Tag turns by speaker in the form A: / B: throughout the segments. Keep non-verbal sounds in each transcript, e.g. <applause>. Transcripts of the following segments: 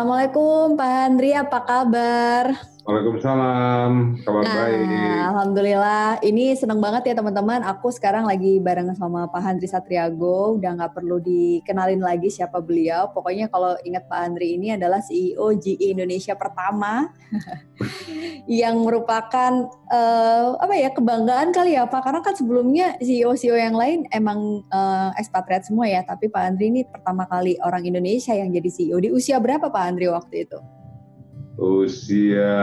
A: Assalamualaikum Pak Andri, apa kabar?
B: Waalaikumsalam, kabar
A: nah,
B: baik.
A: Alhamdulillah, ini seneng banget ya teman-teman. Aku sekarang lagi bareng sama Pak Andri Satriago, udah nggak perlu dikenalin lagi siapa beliau. Pokoknya kalau ingat Pak Andri ini adalah CEO GE Indonesia pertama, <laughs> yang merupakan uh, apa ya kebanggaan kali ya Pak. Karena kan sebelumnya CEO-CEO yang lain emang uh, ekspatriat semua ya, tapi Pak Andri ini pertama kali orang Indonesia yang jadi CEO. Di usia berapa Pak Andri waktu itu?
B: Usia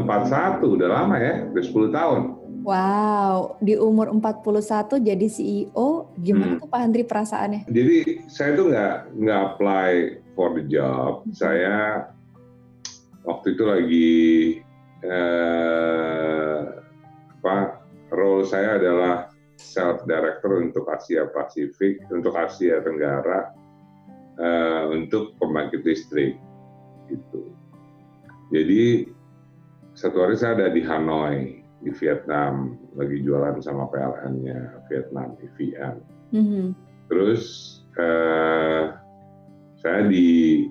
B: 41, udah lama ya, udah 10 tahun.
A: Wow, di umur 41 jadi CEO, gimana hmm. tuh Pak Andri perasaannya?
B: Jadi saya tuh nggak nggak apply for the job. Hmm. Saya waktu itu lagi eh, apa role saya adalah self director untuk Asia Pasifik, untuk Asia Tenggara, eh, untuk pembangkit listrik gitu. Jadi satu hari saya ada di Hanoi di Vietnam lagi jualan sama PLN-nya Vietnam EVN. Mm-hmm. Terus uh, saya di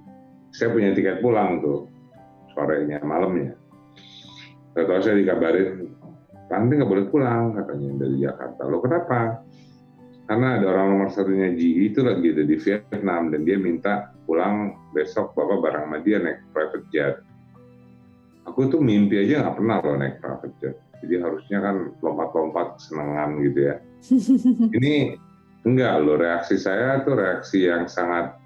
B: saya punya tiket pulang tuh sorenya malamnya. Tahu saya dikabarin nanti nggak boleh pulang katanya dari Jakarta. Lo kenapa? Karena ada orang nomor satunya GE itu lagi ada di Vietnam dan dia minta pulang besok bapak barang sama dia naik private jet aku tuh mimpi aja nggak pernah loh naik private jet. Jadi harusnya kan lompat-lompat kesenangan gitu ya. <laughs> Ini enggak loh, reaksi saya tuh reaksi yang sangat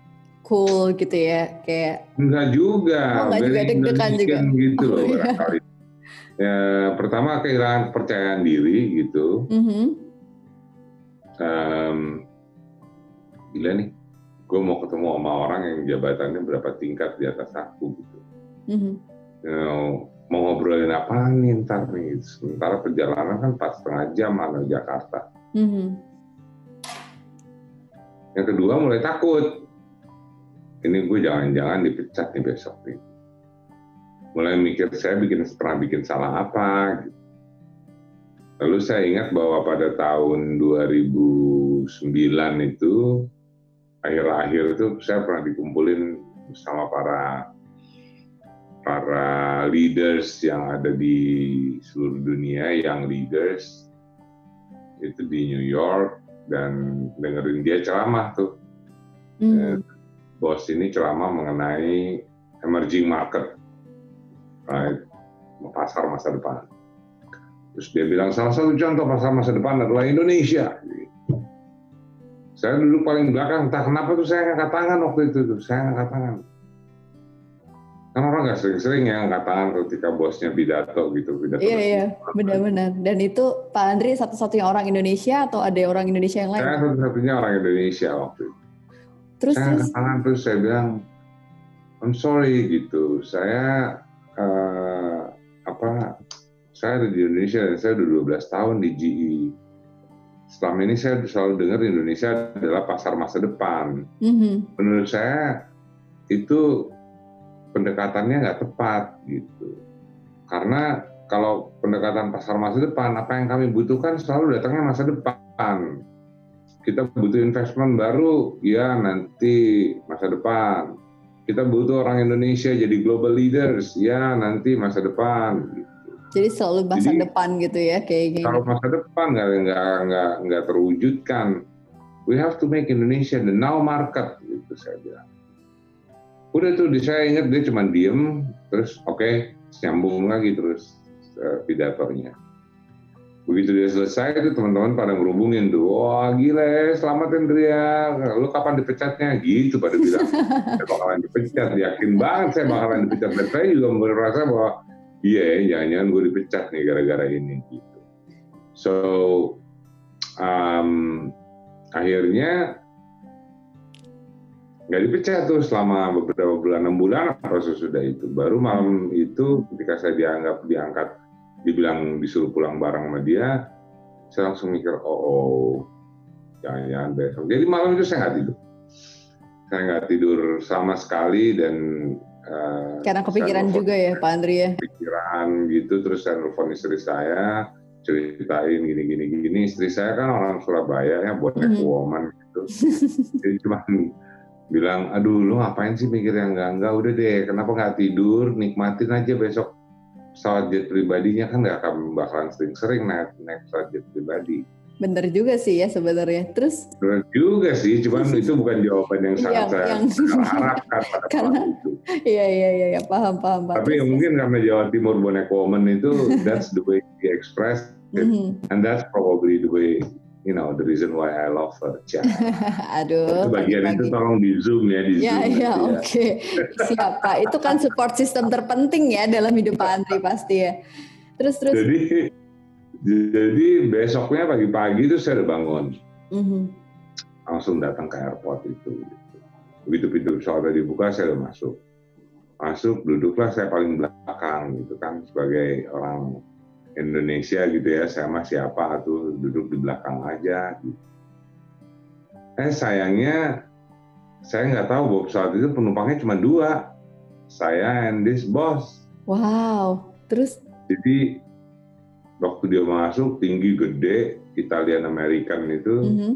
A: cool gitu ya, kayak
B: enggak juga,
A: oh, enggak juga deg-degan juga
B: gitu oh, loh iya. Ya, pertama kehilangan kepercayaan diri gitu. Mm -hmm. um, gila nih, gue mau ketemu sama orang yang jabatannya berapa tingkat di atas aku gitu. Mm -hmm mau ngobrolin apa nih ntar nih sementara perjalanan kan pas setengah jam mana Jakarta mm-hmm. yang kedua mulai takut ini gue jangan-jangan dipecat nih besok nih mulai mikir saya bikin pernah bikin salah apa gitu. lalu saya ingat bahwa pada tahun 2009 itu akhir-akhir itu saya pernah dikumpulin bersama para para leaders yang ada di seluruh dunia, yang leaders itu di New York dan dengerin dia ceramah tuh. Mm. Bos ini ceramah mengenai emerging market, right? pasar masa depan. Terus dia bilang salah satu contoh pasar masa depan adalah Indonesia. Saya duduk paling belakang, entah kenapa tuh saya angkat tangan waktu itu tuh, saya angkat tangan kan orang nggak sering-sering ya angkat tangan ketika bosnya pidato gitu pidato
A: iya iya benar-benar. Dan itu Pak Andri satu-satunya orang Indonesia atau ada orang Indonesia yang lain?
B: Saya satu-satunya orang Indonesia waktu itu. Terus saya angkat tangan terus saya bilang I'm sorry gitu. Saya uh, apa saya ada di Indonesia dan saya udah 12 tahun di GE selama ini saya selalu dengar Indonesia adalah pasar masa depan. Mm -hmm. menurut saya itu pendekatannya nggak tepat gitu. Karena kalau pendekatan pasar masa depan, apa yang kami butuhkan selalu datangnya masa depan. Kita butuh investment baru, ya nanti masa depan. Kita butuh orang Indonesia jadi global leaders, ya nanti masa depan. Gitu.
A: Jadi selalu masa jadi, depan gitu ya, kayak
B: gini. Kalau masa depan nggak nggak nggak nggak terwujudkan, we have to make Indonesia the now market, gitu saya bilang udah tuh saya ingat dia cuma diem terus oke okay, nyambung lagi terus uh, pidatonya. Begitu dia selesai itu teman-teman pada ngerubungin tuh wah gila ya selamat Andrea lu kapan dipecatnya? Gitu pada bilang. <laughs> Saya bakalan dipecat yakin banget saya bakalan dipecat. Dan saya juga merasa bahwa iya ya jangan-jangan gue dipecat nih gara-gara ini gitu. So um, akhirnya nggak dipecat tuh selama beberapa bulan enam bulan apa sesudah itu. Baru malam itu ketika saya dianggap diangkat dibilang disuruh pulang bareng sama dia saya langsung mikir oh, oh jangan-jangan besok. Jadi malam itu saya nggak tidur. Saya nggak tidur sama sekali dan
A: uh, karena kepikiran juga ya Pak Andri ya?
B: Pikiran gitu terus saya nelfon istri saya ceritain gini gini gini. Istri saya kan orang Surabaya ya buat mm -hmm. woman gitu. <laughs> Jadi cuma bilang, aduh lu ngapain sih mikir yang enggak-enggak, udah deh, kenapa nggak tidur, nikmatin aja besok pesawat jet pribadinya kan nggak akan bakalan sering-sering naik, naik pesawat jet pribadi.
A: Bener juga sih ya sebenarnya. Terus
B: Bener juga sih, cuman itu bukan jawaban yang sangat
A: Yang-
B: saya
A: yang- <laughs>
B: harapkan pada
A: Karena-
B: itu.
A: iya iya iya ya, paham paham paham.
B: Tapi
A: Terus-
B: mungkin karena Jawa Timur bonek woman itu <laughs> that's the way he expressed
A: Mhm.
B: and that's probably the way you know the reason why I love her. Cia. <laughs>
A: Aduh.
B: Itu bagian itu
A: pagi-pagi.
B: tolong di zoom ya di
A: Ya,
B: zoom.
A: ya,
B: nanti
A: oke. Siap, Pak. Itu kan support system terpenting ya dalam hidup Pak Andri pasti ya. Terus, terus.
B: Jadi jadi besoknya pagi-pagi itu saya udah bangun
A: Mhm.
B: langsung datang ke airport itu. gitu. Begitu pintu pesawatnya dibuka saya udah masuk. Masuk duduklah saya paling belakang gitu kan sebagai orang Indonesia gitu ya saya mah siapa tuh duduk di belakang aja. Gitu. Eh sayangnya saya nggak tahu bahwa pesawat itu penumpangnya cuma dua, saya and this boss.
A: Wow. Terus,
B: Jadi waktu dia masuk tinggi gede Italian American itu
A: mhm.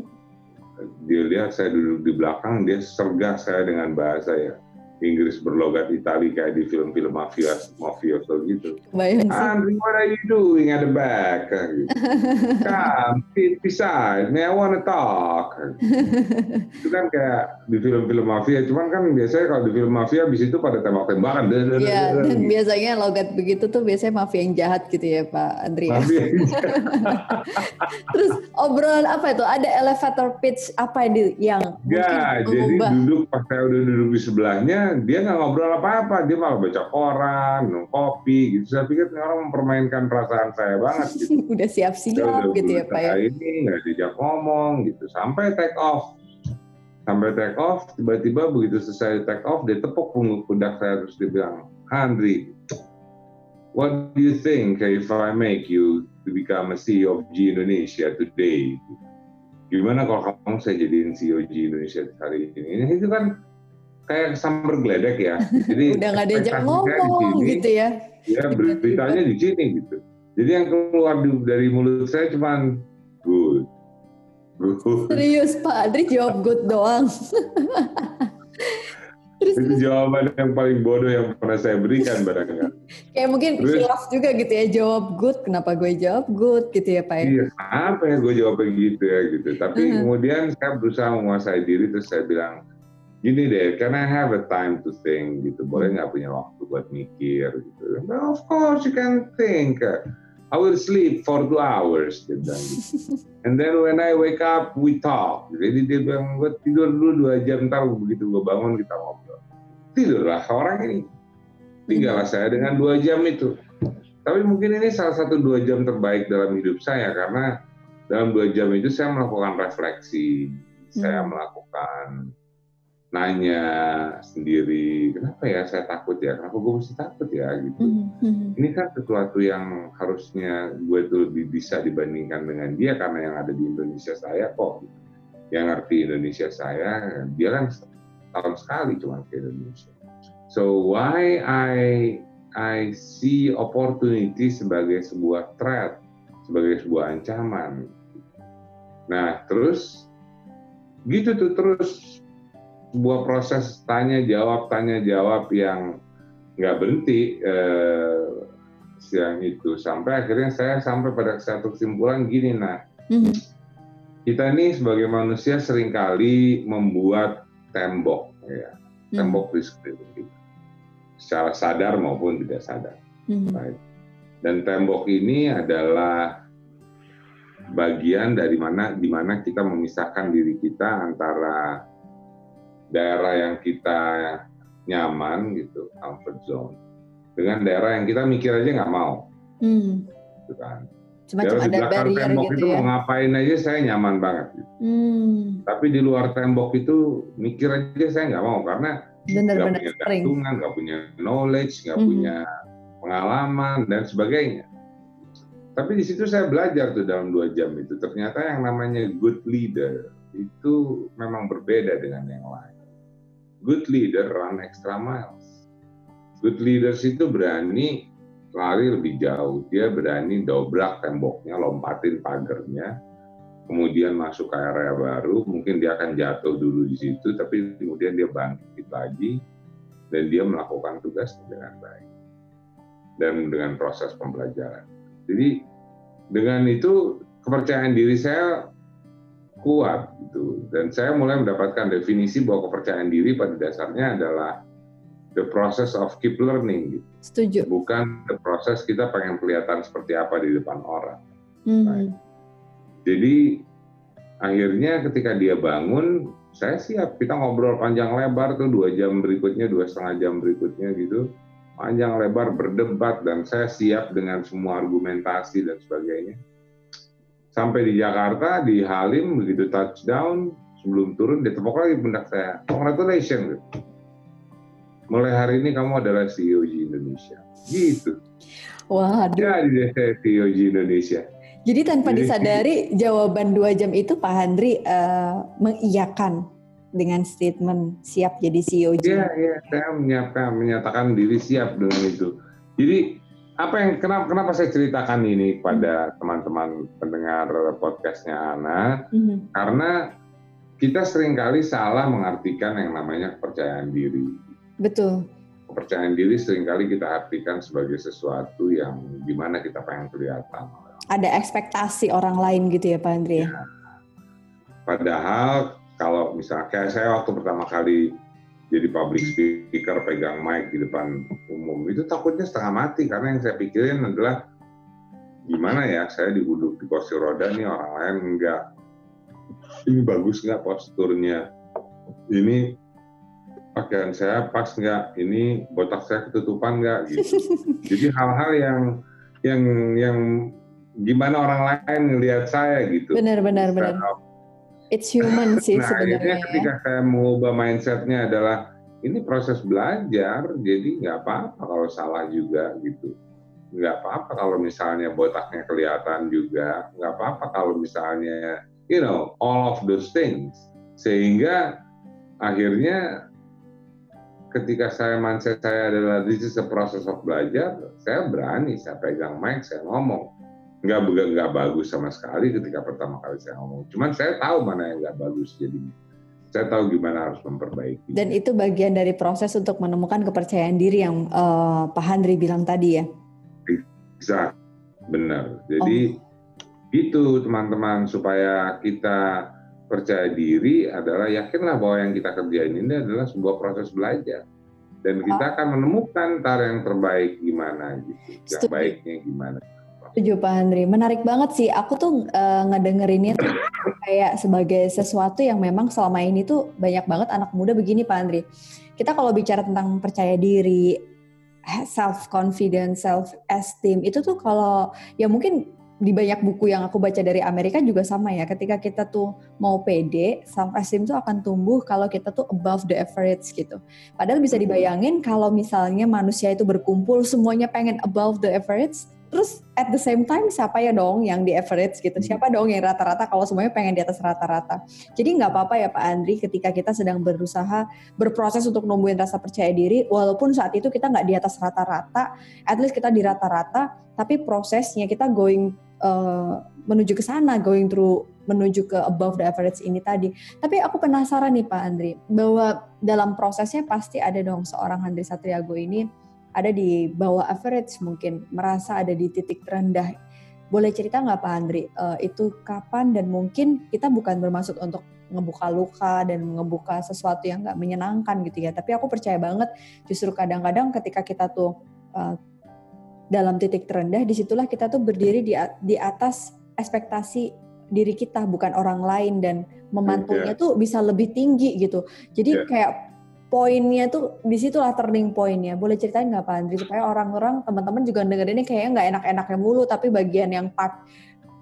B: dia lihat saya duduk di belakang dia sergah saya dengan bahasa ya Inggris berlogat Itali kayak di film-film mafia mafioso gitu.
A: Bayang.
B: Andrew, what are you doing at the back? Gitu. <laughs> Come, sit beside me, I wanna talk. itu kan kayak di film-film mafia, cuman kan biasanya kalau di film mafia bis itu pada tembak-tembakan.
A: Iya, dan <laughs> biasanya logat begitu tuh biasanya mafia yang jahat gitu ya Pak Andri.
B: Mafia. <laughs>
A: Terus obrolan apa itu? Ada elevator pitch apa yang yang
B: Ya, jadi duduk pas saya udah duduk di sebelahnya, dia nggak ngobrol apa-apa, dia malah baca koran, minum kopi, gitu. Saya pikir orang mempermainkan perasaan saya banget, gitu. <laughs>
A: udah siap-siap gitu ya Pak ya.
B: ini nggak dijak ngomong, gitu. Sampai take off, sampai take off, tiba-tiba begitu selesai take off, dia tepuk punggung pundak saya terus dia bilang, Andri, what do you think if I make you to become a CEO of G Indonesia today? Gimana kalau kamu saya jadiin CEO G Indonesia hari ini? Ini itu kan kayak sambar geledek ya. <laughs> Jadi
A: Udah nggak
B: saya di
A: ngomong
B: sini,
A: gitu ya.
B: Ya beritanya di sini gitu. Jadi yang keluar di- dari mulut saya cuma good, good.
A: Serius Pak Andri jawab good doang. <laughs> terus
B: Itu
A: terus
B: jawaban yang paling bodoh yang pernah saya berikan barangkali. <laughs>
A: kayak mungkin
B: Terus-
A: hilaf juga gitu ya jawab good. Kenapa gue jawab good gitu ya Pak ya?
B: Iya, apa ya gue jawab begitu ya gitu. Tapi
A: Mhm.
B: kemudian saya berusaha menguasai diri terus saya bilang, gini deh, can I have a time to think gitu? Boleh nggak punya waktu buat mikir gitu? Well, of course you can think. I will sleep for two hours, dia bilang gitu. <laughs> And then when I wake up, we talk. Jadi dia bilang, gue tidur dulu dua jam, ntar begitu gue bangun kita ngobrol. Tidurlah orang ini. Tinggallah saya dengan dua jam itu. Tapi mungkin ini salah satu dua jam terbaik dalam hidup saya karena dalam dua jam itu saya melakukan refleksi, saya
A: Hmm.
B: melakukan nanya sendiri, kenapa ya saya takut ya, kenapa gue mesti takut ya gitu.
A: Mhm, mhm.
B: Ini kan sesuatu yang harusnya gue tuh lebih bisa dibandingkan dengan dia karena yang ada di Indonesia saya kok. Yang ngerti Indonesia saya, dia kan tahun sekali cuma ke Indonesia. So why I I see opportunity sebagai sebuah threat, sebagai sebuah ancaman. Nah, terus gitu tuh terus sebuah proses tanya jawab tanya jawab yang nggak berhenti eh, siang itu sampai akhirnya saya sampai pada satu kesimpulan gini nah
A: Mhm.
B: kita ini sebagai manusia sering kali membuat tembok ya
A: Mhm.
B: tembok di sekeliling kita secara sadar maupun tidak sadar
A: Mhm.
B: Right. dan tembok ini adalah bagian dari mana di mana kita memisahkan diri kita antara daerah yang kita nyaman gitu comfort zone. Dengan daerah yang kita mikir aja nggak mau.
A: Mhm.
B: gitu kan.
A: Semacam
B: daerah di belakang tembok
A: gitu
B: itu
A: ya.
B: mau ngapain aja saya nyaman banget gitu.
A: Hmm,
B: tapi di luar tembok itu mikir aja saya nggak mau. Karena nggak punya gantungan nggak punya knowledge nggak
A: Mhm.
B: punya pengalaman dan sebagainya. Tapi di situ saya belajar tuh dalam dua jam itu. Ternyata yang namanya good leader itu memang berbeda dengan yang lain good leader run extra miles. Good leaders itu berani lari lebih jauh. Dia berani dobrak temboknya lompatin pagarnya kemudian masuk ke area baru, mungkin dia akan jatuh dulu di situ, tapi kemudian dia bangkit lagi dan dia melakukan tugas dengan baik dan dengan proses pembelajaran. Jadi dengan itu kepercayaan diri saya kuat gitu dan saya mulai mendapatkan definisi bahwa kepercayaan diri pada dasarnya adalah the process of keep learning gitu.
A: Setuju.
B: Bukan the process kita pengen kelihatan seperti apa di depan orang.
A: Hmm. Right.
B: Jadi akhirnya ketika dia bangun, saya siap. Kita ngobrol panjang lebar tuh dua jam berikutnya, dua setengah jam berikutnya gitu. Panjang lebar berdebat dan saya siap dengan semua argumentasi dan sebagainya. Sampai di Jakarta, di Halim, begitu touchdown, sebelum turun, dia tepuk lagi pundak saya. Congratulations. Mulai hari ini kamu adalah CEO G Indonesia. Gitu.
A: Wah,
B: Jadi deh saya CEO G Indonesia.
A: Jadi tanpa disadari jawaban dua jam itu Pak Handri uh, mengiyakan dengan statement siap jadi CEO.
B: Iya, iya, saya menyiapkan, menyatakan diri siap dengan itu. Jadi apa yang kenapa kenapa saya ceritakan ini pada teman-teman pendengar podcastnya Ana? Mm-hmm. Karena kita sering kali salah mengartikan yang namanya kepercayaan diri.
A: Betul.
B: Kepercayaan diri sering kali kita artikan sebagai sesuatu yang gimana kita pengen kelihatan
A: ada ekspektasi orang lain gitu ya Pak Andri ya.
B: Padahal kalau misalnya kayak saya waktu pertama kali jadi public speaker pegang mic di depan umum. Itu takutnya setengah mati karena yang saya pikirin adalah gimana ya saya duduk di kursi roda nih orang lain enggak. Ini bagus nggak posturnya? Ini pakaian saya pas nggak? Ini botak saya ketutupan nggak? Gitu. <laughs> Jadi hal-hal yang yang yang gimana orang lain ngelihat saya gitu.
A: Benar benar benar. It's human sih
B: nah,
A: sebenarnya.
B: Akhirnya ya. ketika saya mengubah mindsetnya adalah ini proses belajar, jadi nggak apa-apa kalau salah juga gitu. Nggak apa-apa kalau misalnya botaknya kelihatan juga, nggak apa-apa kalau misalnya, you know, all of those things. Sehingga akhirnya ketika saya mindset saya adalah this is a process of belajar, saya berani, saya pegang mic, saya ngomong nggak nggak bagus sama sekali ketika pertama kali saya ngomong. Cuman saya tahu mana yang nggak bagus jadi saya tahu gimana harus memperbaiki.
A: Dan itu bagian dari proses untuk menemukan kepercayaan diri yang uh, Pak Handri bilang tadi ya.
B: Bisa, benar. Jadi oh. itu teman-teman supaya kita percaya diri adalah yakinlah bahwa yang kita kerjain ini adalah sebuah proses belajar dan kita oh. akan menemukan cara yang terbaik gimana gitu, yang baiknya gimana.
A: Setuju Pak Andri, menarik banget sih. Aku tuh uh, ngedengerinnya tuh kayak sebagai sesuatu yang memang selama ini tuh banyak banget anak muda begini Pak Andri. Kita kalau bicara tentang percaya diri, self confidence, self esteem itu tuh kalau ya mungkin di banyak buku yang aku baca dari Amerika juga sama ya. Ketika kita tuh mau pede, self esteem tuh akan tumbuh kalau kita tuh above the average gitu. Padahal bisa dibayangin kalau misalnya manusia itu berkumpul semuanya pengen above the average, Terus at the same time siapa ya dong yang di average gitu? Hmm. Siapa dong yang rata-rata kalau semuanya pengen di atas rata-rata? Jadi nggak apa-apa ya Pak Andri ketika kita sedang berusaha berproses untuk numbuhin rasa percaya diri, walaupun saat itu kita nggak di atas rata-rata, at least kita di rata-rata, tapi prosesnya kita going uh, menuju ke sana, going through menuju ke above the average ini tadi. Tapi aku penasaran nih Pak Andri, bahwa dalam prosesnya pasti ada dong seorang Andri Satriago ini ada di bawah average mungkin merasa ada di titik terendah. Boleh cerita nggak Pak Andri, uh, itu kapan dan mungkin kita bukan bermaksud untuk ngebuka luka dan ngebuka sesuatu yang nggak menyenangkan gitu ya. Tapi aku percaya banget justru kadang-kadang ketika kita tuh uh, dalam titik terendah, di situlah kita tuh berdiri di, di atas ekspektasi diri kita bukan orang lain dan memantulnya yeah. tuh bisa lebih tinggi gitu. Jadi yeah. kayak poinnya tuh di situlah turning pointnya. Boleh ceritain nggak Pak Andri supaya orang-orang teman-teman juga dengerin ini kayaknya nggak enak-enaknya mulu, tapi bagian yang part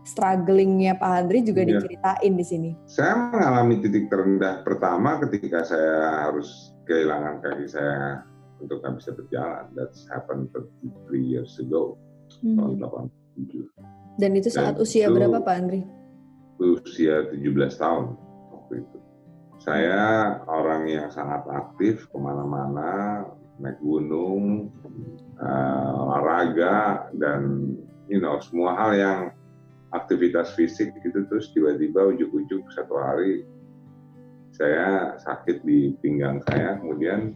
A: strugglingnya Pak Andri juga iya. diceritain di sini.
B: Saya mengalami titik terendah pertama ketika saya harus kehilangan kaki saya untuk nggak bisa berjalan. That's happened 33 years ago, hmm. tahun 87.
A: Dan itu saat Dan usia itu berapa Pak Andri?
B: Usia 17 tahun waktu itu. Saya orang yang sangat aktif ke mana-mana, naik gunung, uh, olahraga, dan you know semua hal yang aktivitas fisik gitu terus tiba-tiba ujuk-ujuk satu hari saya sakit di pinggang saya kemudian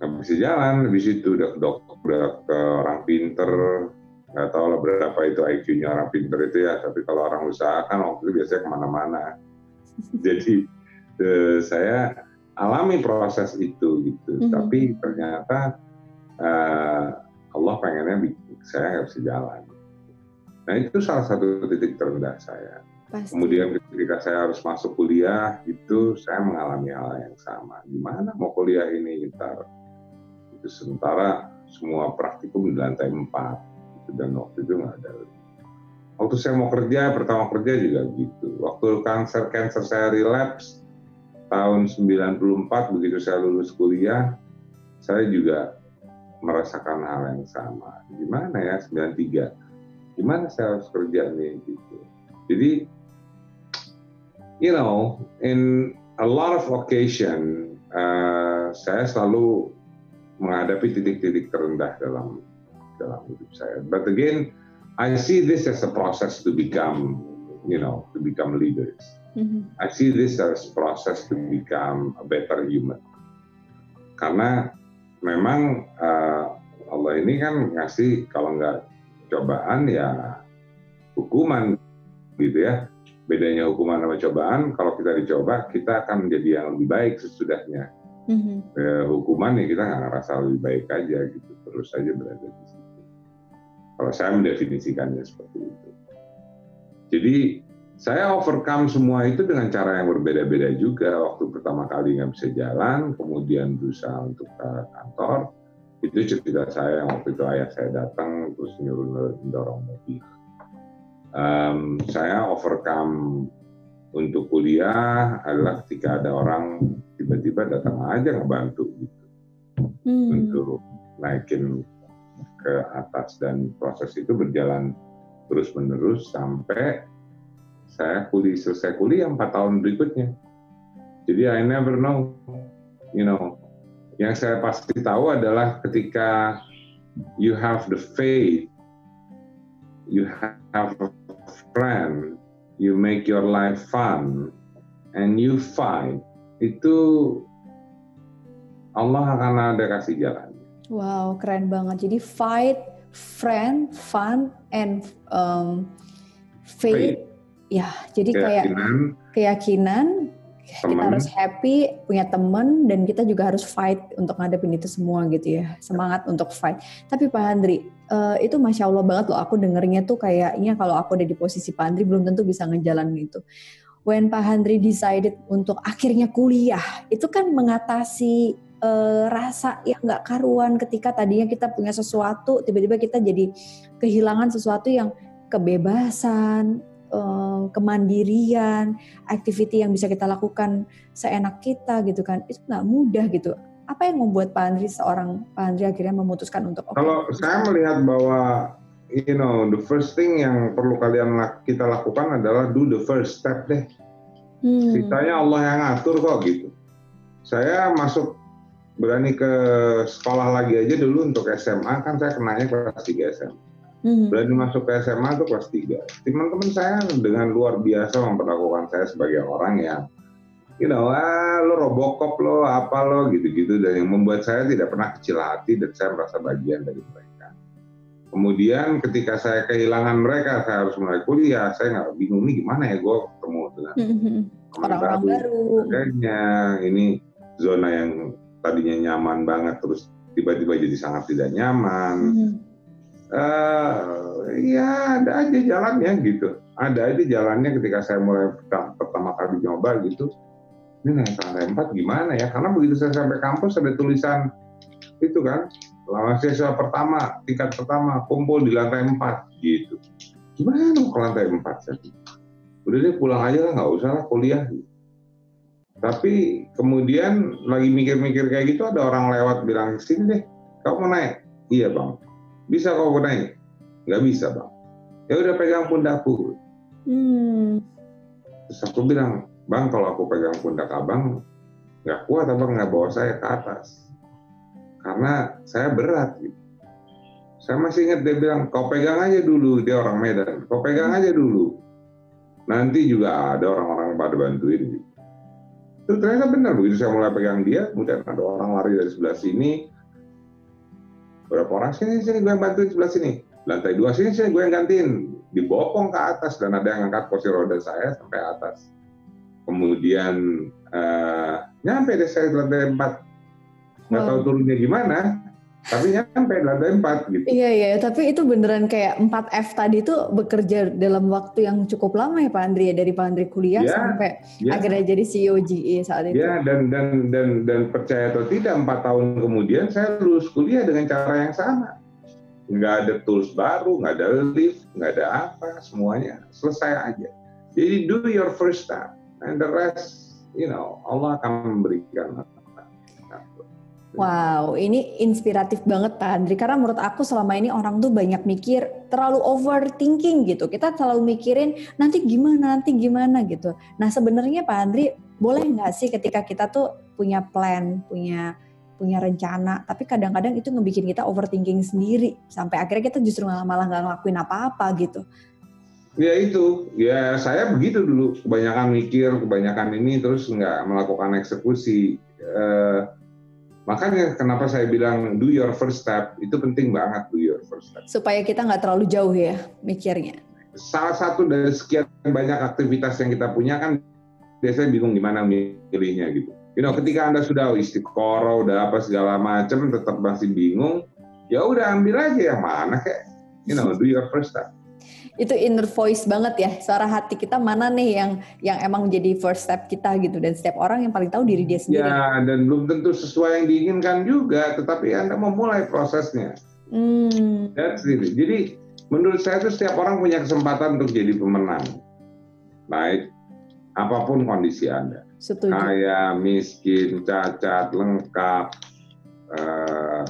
B: nggak bisa jalan. Habis itu ke dokter udah ke orang pinter. Nggak tahu lah berapa itu IQ-nya orang pinter itu ya tapi kalau orang usaha kan waktu itu biasanya ke mana-mana. <laughs> Jadi eh, saya alami proses itu gitu mm -hmm. tapi ternyata eh, Allah pengennya saya nggak bisa jalan nah itu salah satu titik terendah saya Pasti. Kemudian ketika saya harus masuk kuliah itu saya mengalami hal yang sama. Gimana mau kuliah ini ntar? Itu sementara semua praktikum di lantai 4 gitu, dan waktu itu nggak ada. Waktu saya mau kerja pertama kerja juga gitu. Waktu kanker cancer saya relapse tahun 94 begitu saya lulus kuliah saya juga merasakan hal yang sama. Gimana ya 93? Gimana saya harus kerja nih gitu. Jadi you know, in a lot of occasion, uh, saya selalu menghadapi titik-titik terendah dalam dalam hidup saya. But again, I see this as a process to become, you know, to become leaders. Mm-hmm. I see this as a process to become a better human. Karena memang uh, Allah ini kan ngasih kalau nggak cobaan ya hukuman gitu ya bedanya hukuman sama cobaan kalau kita dicoba kita akan menjadi yang lebih baik sesudahnya mm-hmm. eh, hukuman ya kita nggak ngerasa lebih baik aja gitu terus saja berada di situ kalau saya mendefinisikannya seperti itu jadi saya overcome semua itu dengan cara yang berbeda-beda juga. Waktu pertama kali nggak bisa jalan kemudian berusaha untuk ke kantor. Itu cerita saya yang waktu itu ayah saya datang terus nyuruh mendorong mobil. Um, saya overcome untuk kuliah adalah ketika ada orang tiba-tiba datang aja ngebantu gitu. Hmm. untuk naikin ke atas dan proses itu berjalan terus menerus sampai saya kuliah selesai kuliah empat tahun berikutnya jadi I never know you know yang saya pasti tahu adalah ketika you have the faith you have a friend, you make your life fun, and you fight, itu Allah akan ada kasih jalan.
A: Wow, keren banget. Jadi fight, friend, fun, and um, faith. faith. Ya, jadi keyakinan, kayak keyakinan, temen. kita harus happy, punya teman, dan kita juga harus fight untuk ngadepin itu semua gitu ya. Semangat untuk fight. Tapi Pak Handri, uh, itu masya Allah banget loh. Aku dengernya tuh kayaknya kalau aku ada di posisi Pak Andri belum tentu bisa ngejalanin itu. When Pak Handri decided untuk akhirnya kuliah, itu kan mengatasi uh, rasa yang nggak karuan ketika tadinya kita punya sesuatu, tiba-tiba kita jadi kehilangan sesuatu yang kebebasan, uh, kemandirian, activity yang bisa kita lakukan seenak kita gitu kan, itu nggak mudah gitu. Apa yang membuat Pak Andri seorang Pak Andri akhirnya memutuskan untuk
B: okay, kalau saya melihat bahwa you know the first thing yang perlu kalian kita lakukan adalah do the first step deh. Hmm. sisanya Allah yang ngatur kok gitu. Saya masuk berani ke sekolah lagi aja dulu untuk SMA kan saya kenanya kelas 3 SMA hmm. berani masuk ke SMA itu kelas 3 teman-teman saya dengan luar biasa memperlakukan saya sebagai orang yang you know, ah lo robokop lo, apa lo gitu-gitu dan yang membuat saya tidak pernah kecil hati dan saya merasa bagian dari mereka. Kemudian ketika saya kehilangan mereka, saya harus mulai kuliah, saya nggak bingung nih gimana ya gue ketemu dengan
A: mm-hmm. orang-orang baru.
B: Kayaknya ini zona yang tadinya nyaman banget terus tiba-tiba jadi sangat tidak nyaman. Mm-hmm. Uh, ya ada aja jalannya gitu. Ada aja jalannya ketika saya mulai pertama kali nyoba gitu ini naik lantai empat gimana ya? Karena begitu saya sampai kampus ada tulisan itu kan, mahasiswa pertama, tingkat pertama kumpul di lantai empat gitu. Gimana mau ke lantai empat? Udah deh pulang aja lah, nggak usah lah kuliah. Tapi kemudian lagi mikir-mikir kayak gitu ada orang lewat bilang sini deh, kamu mau naik? Iya bang. Bisa kau mau naik? Nggak bisa bang. Ya udah pegang pundakku. Hmm. Terus aku bilang, bang kalau aku pegang pundak abang nggak kuat abang nggak bawa saya ke atas karena saya berat gitu Saya masih ingat dia bilang, kau pegang aja dulu, dia orang Medan, kau pegang aja dulu. Nanti juga ada orang-orang pada bantuin. Gitu. Itu ternyata benar begitu saya mulai pegang dia, kemudian ada orang lari dari sebelah sini, berapa orang? Sini sini gue yang bantuin sebelah sini, lantai dua sini sini gue yang gantiin, dibopong ke atas dan ada yang angkat kursi roda saya sampai atas. Kemudian uh, nyampe deh saya lantai empat, nggak wow. tahu turunnya gimana, tapi nyampe lantai empat gitu.
A: Iya iya, tapi itu beneran kayak 4 F tadi itu bekerja dalam waktu yang cukup lama ya Pak Andri ya dari Pak Andri kuliah ya, sampai ya. akhirnya jadi CEO GE saat itu.
B: Ya dan dan dan dan percaya atau tidak empat tahun kemudian saya lulus kuliah dengan cara yang sama. Nggak ada tools baru, nggak ada lift, nggak ada apa, semuanya selesai aja. Jadi do your first step and the rest, you know, Allah akan memberikan
A: Wow, ini inspiratif banget Pak Andri. Karena menurut aku selama ini orang tuh banyak mikir terlalu overthinking gitu. Kita selalu mikirin nanti gimana, nanti gimana gitu. Nah sebenarnya Pak Andri boleh nggak sih ketika kita tuh punya plan, punya punya rencana, tapi kadang-kadang itu ngebikin kita overthinking sendiri sampai akhirnya kita justru malah malah nggak ngelakuin apa-apa gitu.
B: Ya itu, ya saya begitu dulu, kebanyakan mikir, kebanyakan ini terus nggak melakukan eksekusi. Eh, Makanya kenapa saya bilang do your first step itu penting banget do your first step.
A: Supaya kita nggak terlalu jauh ya mikirnya.
B: Salah satu dari sekian banyak aktivitas yang kita punya kan biasanya bingung gimana milihnya gitu. You know, ketika anda sudah istiqoroh, udah apa segala macam, tetap masih bingung, ya udah ambil aja yang mana kayak, you know, do your first step
A: itu inner voice banget ya suara hati kita mana nih yang yang emang menjadi first step kita gitu dan setiap orang yang paling tahu diri dia sendiri
B: ya dan belum tentu sesuai yang diinginkan juga tetapi anda memulai prosesnya hmm. that's it. jadi menurut saya itu setiap orang punya kesempatan untuk jadi pemenang baik apa pun kondisi anda Setuju. kaya miskin cacat lengkap uh,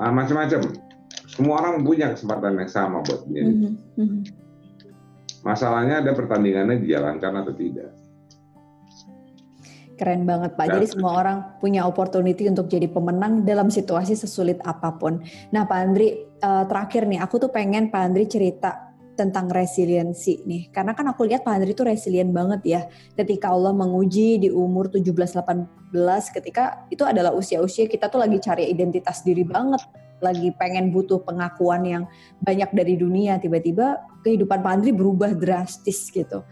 B: macam-macam semua orang punya kesempatan yang sama buat menjadi. Mm -hmm. Masalahnya ada pertandingannya dijalankan atau tidak.
A: Keren banget Pak. Jadi semua orang punya opportunity untuk jadi pemenang dalam situasi sesulit apa pun. Nah Pak Andri, uh, terakhir nih, aku tuh pengen Pak Andri cerita tentang resiliensi nih. Karena kan aku lihat Pak Andri itu resilient banget ya. Ketika Allah menguji di umur 17-18 ketika itu adalah usia-usia kita tuh lagi cari identitas diri banget lagi pengen butuh pengakuan yang banyak dari dunia, tiba-tiba kehidupan Pak Andri berubah drastis gitu.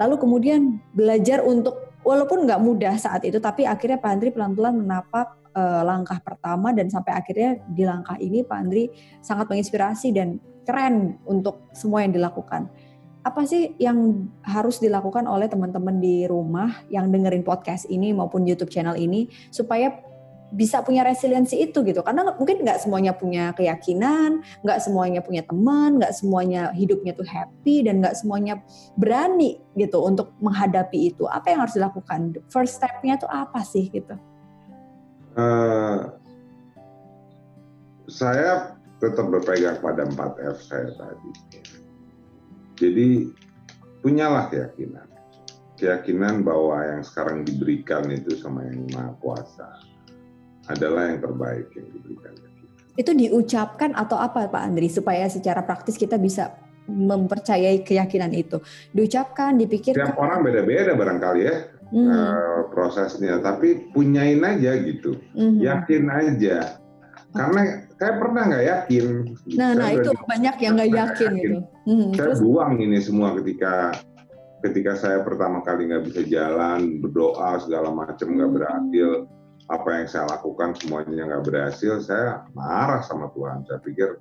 A: Lalu kemudian belajar untuk walaupun nggak mudah saat itu, tapi akhirnya Pak Andri pelan-pelan menapak uh, langkah pertama dan sampai akhirnya di langkah ini Pak Andri sangat menginspirasi dan keren untuk semua yang dilakukan. Apa sih yang harus dilakukan oleh teman-teman di rumah yang dengerin podcast ini maupun YouTube channel ini supaya bisa punya resiliensi itu gitu. Karena mungkin nggak semuanya punya keyakinan nggak semuanya punya teman nggak semuanya hidupnya tuh happy dan nggak semuanya berani gitu untuk menghadapi itu. Apa yang harus dilakukan? First stepnya tuh apa sih gitu? Uh,
B: saya tetap berpegang pada 4 F saya tadi. Jadi punyalah keyakinan. Keyakinan bahwa yang sekarang diberikan itu sama yang maha kuasa adalah yang terbaik yang diberikan kita.
A: Itu diucapkan atau apa Pak Andri supaya secara praktis kita bisa mempercayai keyakinan itu? Diucapkan, dipikirkan.
B: Setiap orang beda-beda barangkali ya hmm. uh, prosesnya, tapi punyain aja gitu, hmm. yakin aja. Karena saya pernah nggak yakin.
A: Nah, saya nah itu banyak yang nggak yakin, yakin gitu.
B: Hmm, saya terus? buang ini semua ketika ketika saya pertama kali nggak bisa jalan, berdoa segala macam nggak hmm. berhasil apa yang saya lakukan semuanya nggak berhasil, saya marah sama Tuhan. Saya pikir,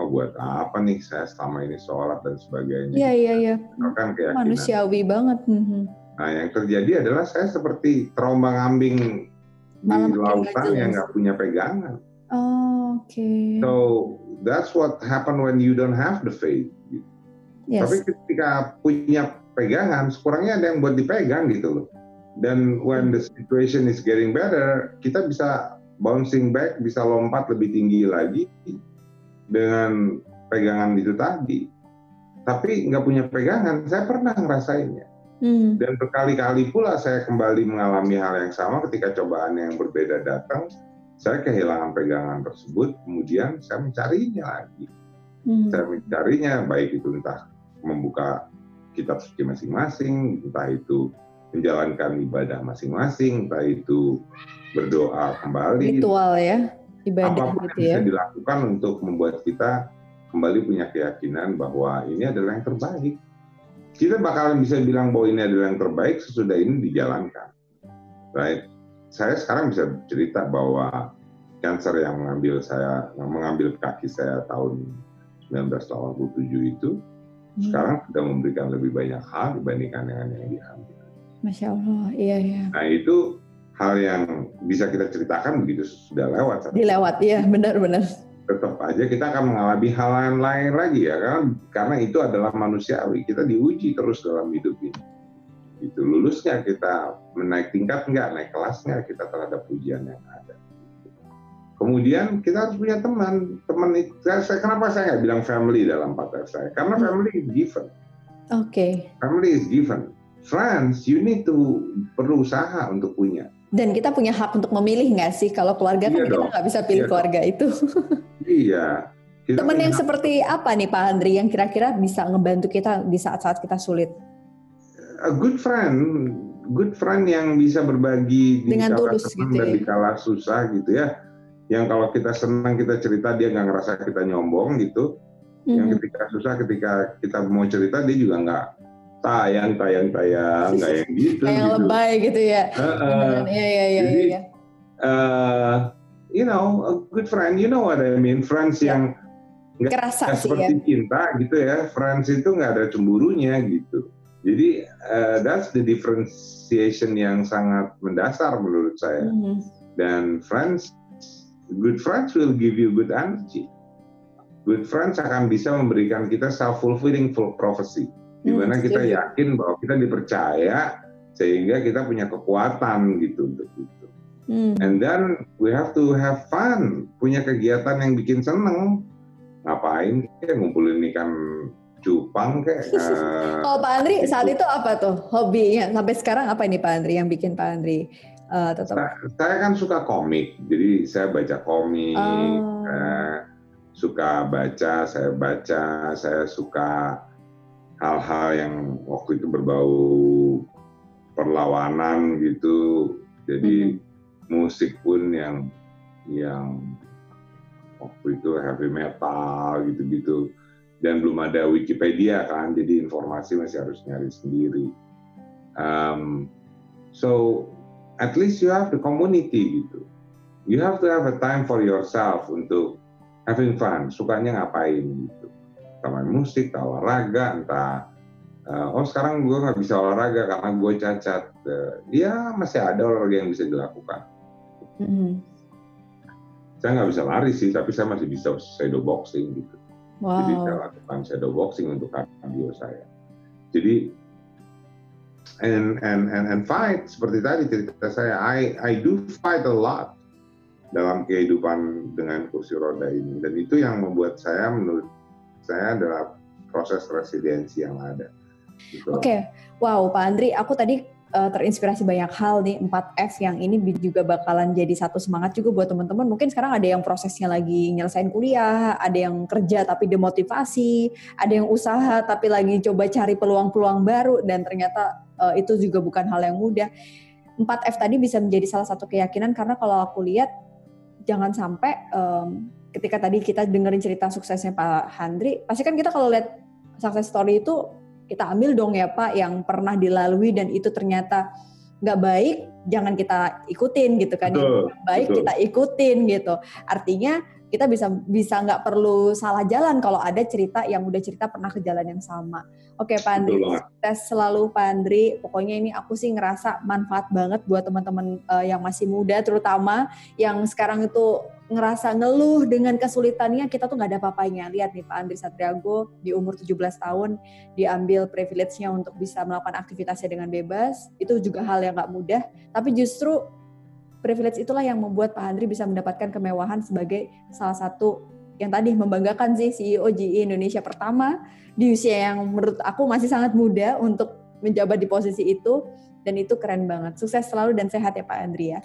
B: oh buat apa nih saya selama ini sholat dan sebagainya.
A: Iya, iya, iya. Kan Manusiawi banget. Mhm.
B: Nah yang terjadi adalah saya seperti terombang ambing Malam di lautan yang nggak punya pegangan.
A: Oh, oke. Okay.
B: So that's what happen when you don't have the faith. Yes. Tapi ketika punya pegangan, sekurangnya ada yang buat dipegang gitu loh. Dan when the situation is getting better, kita bisa bouncing back, bisa lompat lebih tinggi lagi dengan pegangan itu tadi. Tapi nggak punya pegangan, saya pernah ngerasainnya. Hmm. Dan berkali-kali pula saya kembali mengalami hal yang sama ketika cobaan yang berbeda datang. saya kehilangan pegangan tersebut, kemudian saya mencarinya lagi. Hmm. Saya mencarinya baik itu entah membuka kitab suci masing-masing, entah itu menjalankan ibadah masing-masing, entah itu berdoa kembali.
A: Ritual ya, ibadah
B: Apa pun gitu yang ya. bisa dilakukan untuk membuat kita kembali punya keyakinan bahwa ini adalah yang terbaik. Kita bakalan bisa bilang bahwa ini adalah yang terbaik sesudah ini dijalankan. Right? saya sekarang bisa cerita bahwa cancer yang mengambil saya yang mengambil kaki saya tahun 1987 itu hmm. sekarang sudah memberikan lebih banyak hal dibandingkan dengan yang diambil.
A: Masya Allah, iya iya.
B: Nah itu hal yang bisa kita ceritakan begitu sudah lewat.
A: Dilewat, iya benar-benar.
B: Tetap aja kita akan mengalami hal lain lain lagi ya kan karena itu adalah manusiawi kita diuji terus dalam hidup ini itu lulusnya kita menaik tingkat nggak naik kelasnya kita terhadap ujian yang ada kemudian kita harus punya teman teman itu saya, kenapa saya nggak bilang family dalam partner saya karena hmm. family is given
A: oke okay.
B: family is given friends you need to berusaha untuk punya
A: dan kita punya hak untuk memilih nggak sih kalau keluarga kan iya kan kita nggak bisa pilih iya keluarga dong. itu
B: iya
A: teman yang seperti apa nih Pak Andri yang kira-kira bisa ngebantu kita di saat-saat kita sulit
B: a good friend, good friend yang bisa berbagi
A: dengan di tulus gitu
B: dan ya. di kala susah gitu ya. Yang kalau kita senang kita cerita dia nggak ngerasa kita nyombong gitu. Mm-hmm. Yang ketika susah ketika kita mau cerita dia juga nggak tayang tayang tayang nggak yang gitu.
A: Kayak
B: gitu.
A: lebay gitu ya.
B: Uh, iya iya iya. Jadi, ya. Uh, you know, a good friend, you know what I mean, friends yeah. yang
A: nggak
B: seperti ya. cinta gitu ya, friends itu nggak ada cemburunya gitu. Jadi uh, that's the differentiation yang sangat mendasar menurut saya. Mm-hmm. Dan friends, good friends will give you good energy. Good friends akan bisa memberikan kita self fulfilling prophecy, di mana mm, kita yakin bahwa kita dipercaya sehingga kita punya kekuatan gitu untuk itu. Mm. And then we have to have fun, punya kegiatan yang bikin seneng. Ngapain? Kita ngumpulin ikan cupang kayak.
A: Uh, Kalau <laughs> Pak Andri saat itu apa tuh hobinya sampai sekarang apa ini Pak Andri yang bikin Pak Andri uh, tetap?
B: Saya, saya kan suka komik, jadi saya baca komik, oh. saya suka baca, saya baca, saya suka hal-hal yang waktu itu berbau perlawanan gitu, jadi mm -hmm. musik pun yang yang waktu itu heavy metal gitu-gitu dan belum ada Wikipedia kan, jadi informasi masih harus nyari sendiri. Um, so at least you have the community gitu. You have to have a time for yourself untuk having fun, sukanya ngapain gitu. Taman musik, olahraga, entah uh, oh sekarang gue nggak bisa olahraga karena gue cacat. Uh, ya masih ada olahraga yang bisa dilakukan. Mm -hmm. Saya nggak bisa lari sih, tapi saya masih bisa shadow boxing gitu. Wow. Jadi saya lakukan shadow boxing untuk kardio saya. Jadi and and and and fight seperti tadi cerita saya, I I do fight a lot dalam kehidupan dengan kursi roda ini dan itu yang membuat saya menurut saya adalah proses resiliensi yang ada.
A: Gitu. Oke, okay. wow Pak Andri, aku tadi uh, terinspirasi banyak hal nih 4F yang ini juga bakalan jadi satu semangat juga buat teman-teman. Mungkin sekarang ada yang prosesnya lagi nyelesain kuliah, ada yang kerja tapi demotivasi, ada yang usaha tapi lagi coba cari peluang-peluang baru dan ternyata uh, itu juga bukan hal yang mudah. 4F tadi bisa menjadi salah satu keyakinan karena kalau aku lihat jangan sampai um, ketika tadi kita dengerin cerita suksesnya Pak Handri, pasti kan kita kalau lihat success story itu kita ambil dong ya Pak yang pernah dilalui dan itu ternyata nggak baik jangan kita ikutin gitu kan betul, yang baik betul. kita ikutin gitu artinya kita bisa bisa nggak perlu salah jalan kalau ada cerita yang udah cerita pernah ke jalan yang sama. Oke Pak Andri, tes selalu Pak Andri. Pokoknya ini aku sih ngerasa manfaat banget buat teman-teman uh, yang masih muda, terutama yang sekarang itu ngerasa ngeluh dengan kesulitannya kita tuh nggak ada apa-apanya. Lihat nih Pak Andri Satriago di umur 17 tahun diambil privilege-nya untuk bisa melakukan aktivitasnya dengan bebas. Itu juga hal yang nggak mudah. Tapi justru privilege itulah yang membuat Pak Andri bisa mendapatkan kemewahan sebagai salah satu yang tadi membanggakan sih CEO GE Indonesia pertama di usia yang menurut aku masih sangat muda untuk menjabat di posisi itu dan itu keren banget. Sukses selalu dan sehat ya Pak Andri ya.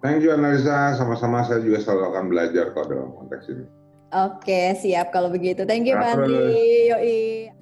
B: Thank you Analisa, sama-sama saya juga selalu akan belajar kok dalam konteks ini.
A: Oke, siap kalau begigu. Thank you Pak Andri. Yoi.